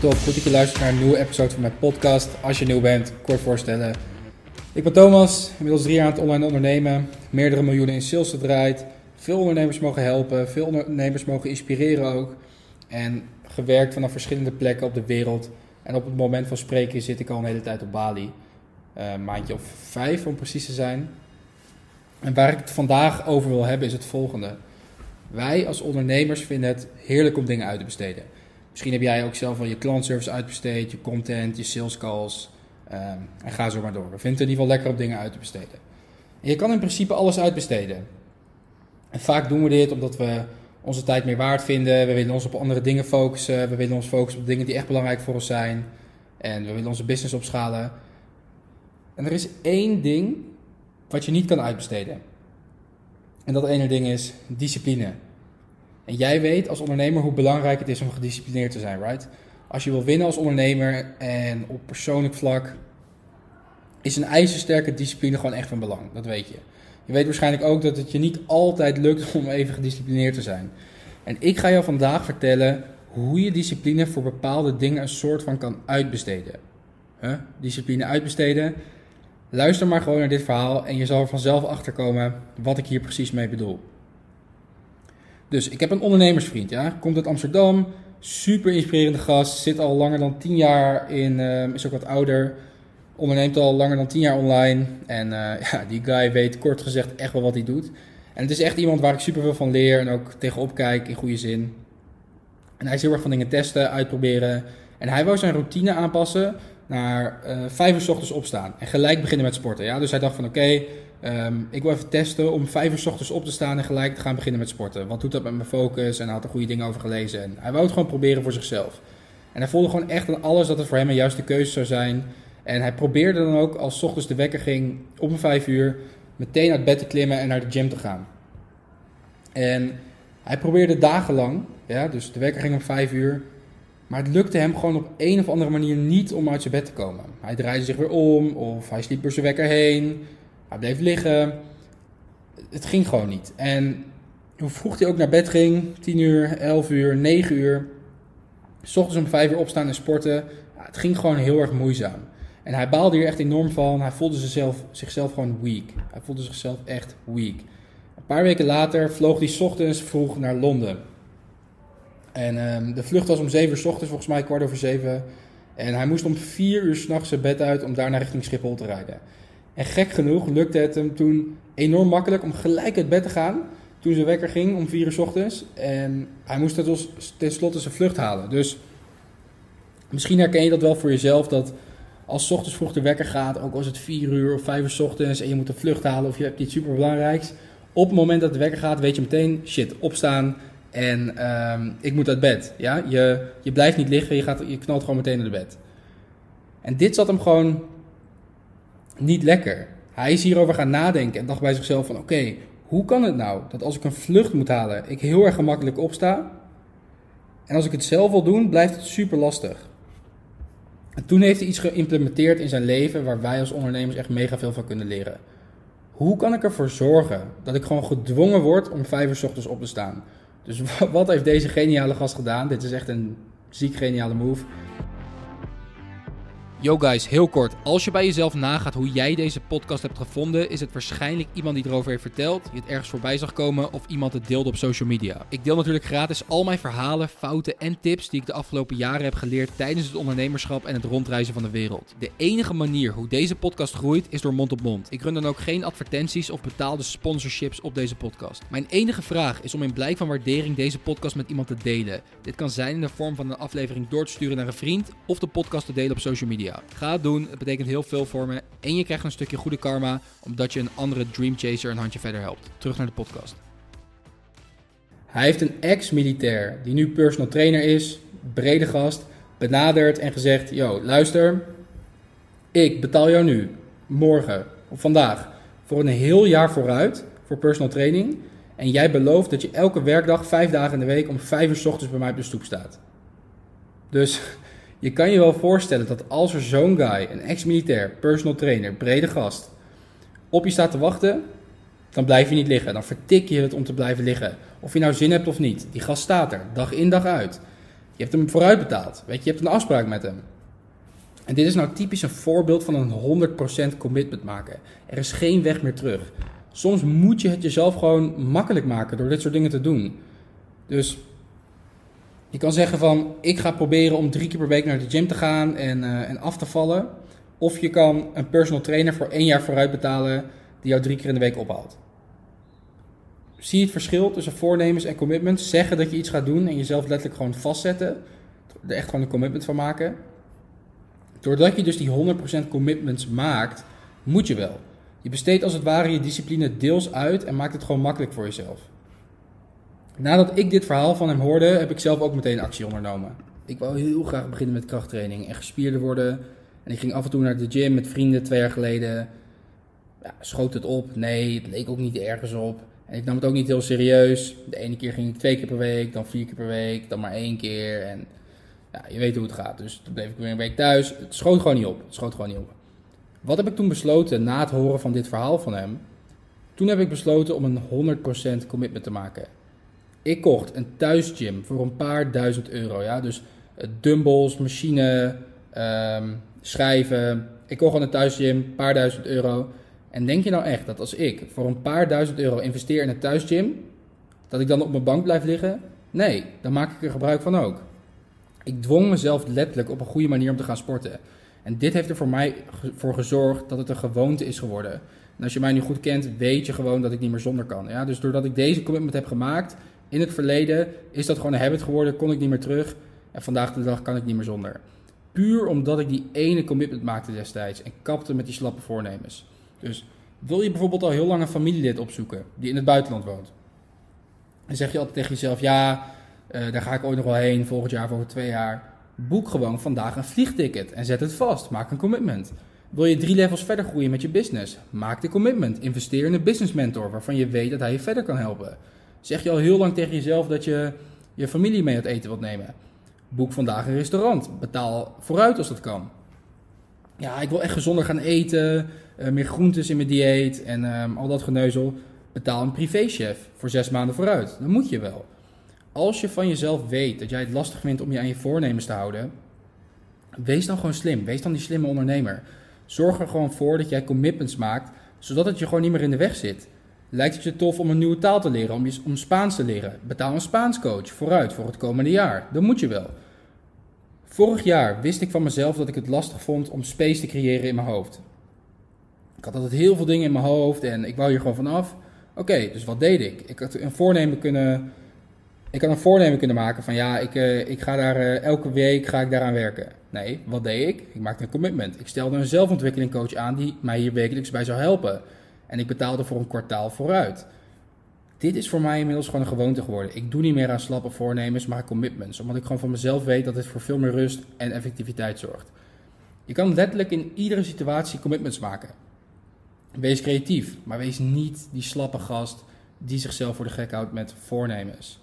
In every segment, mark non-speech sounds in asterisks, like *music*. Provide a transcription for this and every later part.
Top, goed dat je luistert naar een nieuwe episode van mijn podcast. Als je nieuw bent, kort voorstellen. Ik ben Thomas, inmiddels drie jaar aan het online ondernemen. Meerdere miljoenen in sales gedraaid. Veel ondernemers mogen helpen, veel ondernemers mogen inspireren ook. En gewerkt vanaf verschillende plekken op de wereld. En op het moment van spreken zit ik al een hele tijd op Bali. Een maandje of vijf om precies te zijn. En waar ik het vandaag over wil hebben is het volgende. Wij als ondernemers vinden het heerlijk om dingen uit te besteden. Misschien heb jij ook zelf wel je klantservice uitbesteed, je content, je sales calls. Um, en ga zo maar door. We vinden het in ieder geval lekker om dingen uit te besteden. En je kan in principe alles uitbesteden. En vaak doen we dit omdat we onze tijd meer waard vinden. We willen ons op andere dingen focussen. We willen ons focussen op dingen die echt belangrijk voor ons zijn. En we willen onze business opschalen. En er is één ding wat je niet kan uitbesteden. En dat ene ding is discipline. En jij weet als ondernemer hoe belangrijk het is om gedisciplineerd te zijn, right? Als je wil winnen als ondernemer en op persoonlijk vlak is een ijzersterke discipline gewoon echt van belang. Dat weet je. Je weet waarschijnlijk ook dat het je niet altijd lukt *laughs* om even gedisciplineerd te zijn. En ik ga jou vandaag vertellen hoe je discipline voor bepaalde dingen een soort van kan uitbesteden. Discipline uitbesteden. Luister maar gewoon naar dit verhaal en je zal er vanzelf achter komen wat ik hier precies mee bedoel. Dus ik heb een ondernemersvriend, ja. Komt uit Amsterdam, super inspirerende gast, zit al langer dan 10 jaar in, uh, is ook wat ouder, onderneemt al langer dan 10 jaar online. En uh, *laughs* ja, die guy weet kort gezegd echt wel wat hij doet. En het is echt iemand waar ik super veel van leer en ook tegenop kijk in goede zin. En hij is heel erg van dingen testen, uitproberen. En hij wou zijn routine aanpassen naar uh, vijf uur s ochtends opstaan en gelijk beginnen met sporten. Ja? Dus hij dacht van oké, Ehm, ik wil even testen om vijf uur s ochtends op te staan en gelijk te gaan beginnen met sporten. Wat doet dat met mijn focus? En hij had er goede dingen over gelezen. En hij wou het gewoon proberen voor zichzelf. En hij voelde gewoon echt aan alles dat het voor hem een juiste keuze zou zijn. En hij probeerde dan ook, als ochtends de wekker ging, om vijf uur, meteen uit bed te klimmen en naar de gym te gaan. En hij probeerde dagenlang, ja, dus de wekker ging om vijf uur. Maar het lukte hem gewoon op een of andere manier niet om uit zijn bed te komen. Hij draaide zich weer om, of hij sliep door zijn wekker heen. Hij bleef liggen. Het ging gewoon niet. En hoe vroeg hij ook naar bed ging, 10 uur, 11 uur, 9 uur, s ochtends om 5 uur opstaan en sporten, het ging gewoon heel erg moeizaam. En hij baalde hier echt enorm van. Hij voelde zichzelf, zichzelf gewoon weak. Hij voelde zichzelf echt weak. Een paar weken later vloog hij ochtends vroeg naar Londen. En um, de vlucht was om 7 uur ochtends, volgens mij kwart over 7. En hij moest om 4 uur s'nachts zijn bed uit om daarna richting Schiphol te rijden. En gek genoeg lukte het hem toen enorm makkelijk om gelijk uit bed te gaan. Toen zijn wekker ging om 4 uur ochtends. En hij moest dus tenslotte zijn vlucht halen. Dus misschien herken je dat wel voor jezelf. Dat als ochtends vroeg de wekker gaat, ook als het 4 uur of 5 uur ochtends. En je moet een vlucht halen of je hebt iets super belangrijks. Op het moment dat de wekker gaat, weet je meteen, shit, opstaan. En um, ik moet uit bed. Ja? Je, je blijft niet liggen, je, gaat, je knalt gewoon meteen naar bed. En dit zat hem gewoon niet lekker. Hij is hierover gaan nadenken en dacht bij zichzelf van oké, hoe kan het nou dat als ik een vlucht moet halen, ik heel erg gemakkelijk opsta. En als ik het zelf wil doen, blijft het super lastig. En toen heeft hij iets geïmplementeerd in zijn leven waar wij als ondernemers echt mega veel van kunnen leren. Hoe kan ik ervoor zorgen dat ik gewoon gedwongen word om vijf uur s ochtends op te staan? Dus *laughs* wat heeft deze geniale gast gedaan? Dit is echt een ziek geniale move. Yo guys, heel kort. Als je bij jezelf nagaat hoe jij deze podcast hebt gevonden, is het waarschijnlijk iemand die erover heeft verteld, je het ergens voorbij zag komen of iemand het deelde op social media. Ik deel natuurlijk gratis al mijn verhalen, fouten en tips die ik de afgelopen jaren heb geleerd tijdens het ondernemerschap en het rondreizen van de wereld. De enige manier hoe deze podcast groeit is door mond op mond. Ik run dan ook geen advertenties of betaalde sponsorships op deze podcast. Mijn enige vraag is om in blijk van waardering deze podcast met iemand te delen. Dit kan zijn in de vorm van een aflevering door te sturen naar een vriend of de podcast te delen op social media. Ga het doen, het betekent heel veel voor me. En je krijgt een stukje goede karma, omdat je een andere Dream Chaser een handje verder helpt. Terug naar de podcast. Hij heeft een ex-militair die nu personal trainer is, brede gast, benaderd en gezegd: Yo, luister, ik betaal jou nu, morgen of vandaag, voor een heel jaar vooruit voor personal training. En jij belooft dat je elke werkdag, vijf dagen in de week, om vijf uur s ochtends bij mij op de stoep staat. Dus je kan je wel voorstellen dat als er zo'n guy, een ex-militair, personal trainer, brede gast, op je staat te wachten, dan blijf je niet liggen. Dan vertik je het om te blijven liggen. Of je nou zin hebt of niet. Die gast staat er, dag in dag uit. Je hebt hem vooruit betaald. Weet je, je hebt een afspraak met hem. En dit is nou typisch een voorbeeld van een 100% commitment maken. Er is geen weg meer terug. Soms moet je het jezelf gewoon makkelijk maken door dit soort dingen te doen. Dus je kan zeggen van, ik ga proberen om drie keer per week naar de gym te gaan en, eh, en af te vallen. Of je kan een personal trainer voor één jaar vooruit betalen die jou drie keer in de week ophaalt. Zie je het verschil tussen voornemens en commitments? Zeggen dat je iets gaat doen en jezelf letterlijk gewoon vastzetten. Er echt gewoon een commitment van maken. Doordat je dus die 100% commitments maakt, moet je wel. Je besteedt als het ware je discipline deels uit en maakt het gewoon makkelijk voor jezelf. Nadat ik dit verhaal van hem hoorde, heb ik zelf ook meteen actie ondernomen. Ik wou heel graag beginnen met krachttraining en gespierder worden. En ik ging af en toe naar de gym met vrienden twee jaar geleden. Ja, schoot het op? Nee, het leek ook niet ergens op. En ik nam het ook niet heel serieus. De ene keer ging ik twee keer per week, dan vier keer per week, dan maar één keer. En ja, je weet hoe het gaat. Dus toen bleef ik weer een week thuis. Het schoot gewoon niet op. Het schoot gewoon niet op. Wat heb ik toen besloten na het horen van dit verhaal van hem? Toen heb ik besloten om een 100% commitment te maken. Ik kocht een thuisgym voor een paar duizend euro. Ja? Dus eh, dumbbells, machine, um, schrijven. Ik kocht gewoon een thuisgym, een paar duizend euro. En denk je nou echt dat als ik voor een paar duizend euro investeer in een thuisgym, dat ik dan op mijn bank blijf liggen? Nee, dan maak ik er gebruik van ook. Ik dwong mezelf letterlijk op een goede manier om te gaan sporten. En dit heeft er voor mij voor gezorgd dat het een gewoonte is geworden. En als je mij nu goed kent, weet je gewoon dat ik niet meer zonder kan. Ja? Dus doordat ik deze commitment heb gemaakt in het verleden, is dat gewoon een habit geworden, kon ik niet meer terug. En vandaag de dag kan ik niet meer zonder. Puur omdat ik die ene commitment maakte destijds en kapte met die slappe voornemens. Dus wil je bijvoorbeeld al heel lang een familielid opzoeken die in het buitenland woont? Dan zeg je altijd tegen jezelf, ja, uh, daar ga ik ooit nog wel heen, volgend jaar, over twee jaar. Boek gewoon vandaag een vliegticket en zet het vast. Maak een commitment. Wil je drie levels verder groeien met je business? Maak de commitment. Investeer in een business mentor waarvan je weet dat hij je verder kan helpen. Zeg je al heel lang tegen jezelf dat je je familie mee het eten wilt nemen? Boek vandaag een restaurant. Betaal vooruit als dat kan. Ja, ik wil echt gezonder gaan eten. Uh, meer groentes in mijn dieet en um, al dat geneuzel. Betaal een privéchef voor zes maanden vooruit. Dan moet je wel. Als je van jezelf weet dat jij het lastig vindt om je aan je voornemens te houden, wees dan gewoon slim. Wees dan die slimme ondernemer. Zorg er gewoon voor dat jij commitments maakt, zodat het je gewoon niet meer in de weg zit. Lijkt het je tof om een nieuwe taal te leren, om, je, om Spaans te leren? Betaal een Spaanscoach vooruit voor het komende jaar. Dat moet je wel. Vorig jaar wist ik van mezelf dat ik het lastig vond om space te creëren in mijn hoofd. Ik had altijd heel veel dingen in mijn hoofd en ik wou hier gewoon vanaf. Oké, dus wat deed ik? Ik had een voornemen kunnen ik had een voornemen kunnen maken van ja, ik, uh, ik ga daar uh, elke week ga ik daaraan werken. Nee, wat deed ik? Ik maakte een commitment. Ik stelde een zelfontwikkelingcoach aan die mij hier wekelijks bij zou helpen. En ik betaalde voor een kwartaal vooruit. Dit is voor mij inmiddels gewoon een gewoonte geworden. Ik doe niet meer aan slappe voornemens, maar commitments. Omdat ik gewoon van mezelf weet dat dit voor veel meer rust en effectiviteit zorgt. Je kan letterlijk in iedere situatie commitments maken. Wees creatief, maar wees niet die slappe gast die zichzelf voor de gek houdt met voornemens.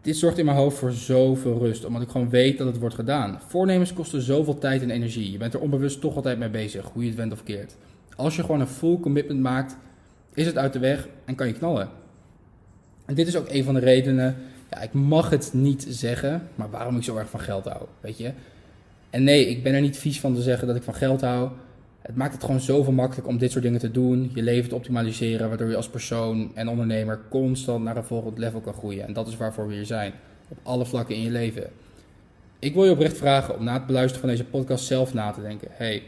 Dit zorgt in mijn hoofd voor zoveel rust, omdat ik gewoon weet dat het wordt gedaan. Voornemens kosten zoveel tijd en energie. Je bent er onbewust toch altijd mee bezig, hoe je het went of keert. Als je gewoon een full commitment maakt, is het uit de weg en kan je knallen. En dit is ook een van de redenen, ja, ik mag het niet zeggen, maar waarom ik zo erg van geld hou, weet je. En nee, ik ben er niet vies van te zeggen dat ik van geld hou. Het maakt het gewoon zoveel makkelijk om dit soort dingen te doen, je leven te optimaliseren, waardoor je als persoon en ondernemer constant naar een volgend level kan groeien. En dat is waarvoor we hier zijn, op alle vlakken in je leven. Ik wil je oprecht vragen om na het beluisteren van deze podcast zelf na te denken. Hey,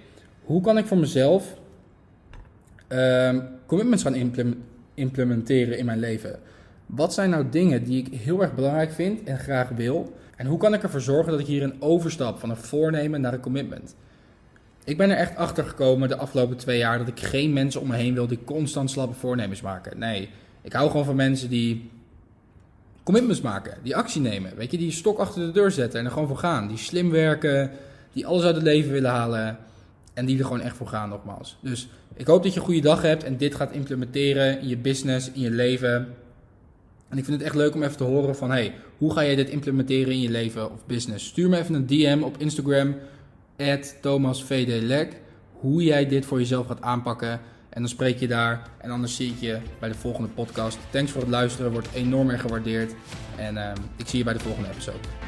hoe kan ik voor mezelf um, commitments gaan implementeren in mijn leven? Wat zijn nou dingen die ik heel erg belangrijk vind en graag wil? En hoe kan ik ervoor zorgen dat ik hier een overstap van een voornemen naar een commitment? Ik ben er echt achter gekomen de afgelopen twee jaar dat ik geen mensen om me heen wil die constant slappe voornemens maken. Nee, ik hou gewoon van mensen die commitments maken, die actie nemen. Weet je, die stok achter de deur zetten en er gewoon voor gaan. Die slim werken, die alles uit het leven willen halen en die er gewoon echt voor gaan, nogmaals. Dus ik hoop dat je een goede dag hebt en dit gaat implementeren in je business, in je leven. En ik vind het echt leuk om even te horen van, hey, hoe ga jij dit implementeren in je leven of business? Stuur me even een DM op Instagram Thomas Hoe jij dit voor jezelf gaat aanpakken En dan spreek je daar. En anders zie ik je bij de volgende podcast. Thanks voor het luisteren. Wordt enorm erg gewaardeerd. En ehm, ik zie je bij de volgende episode.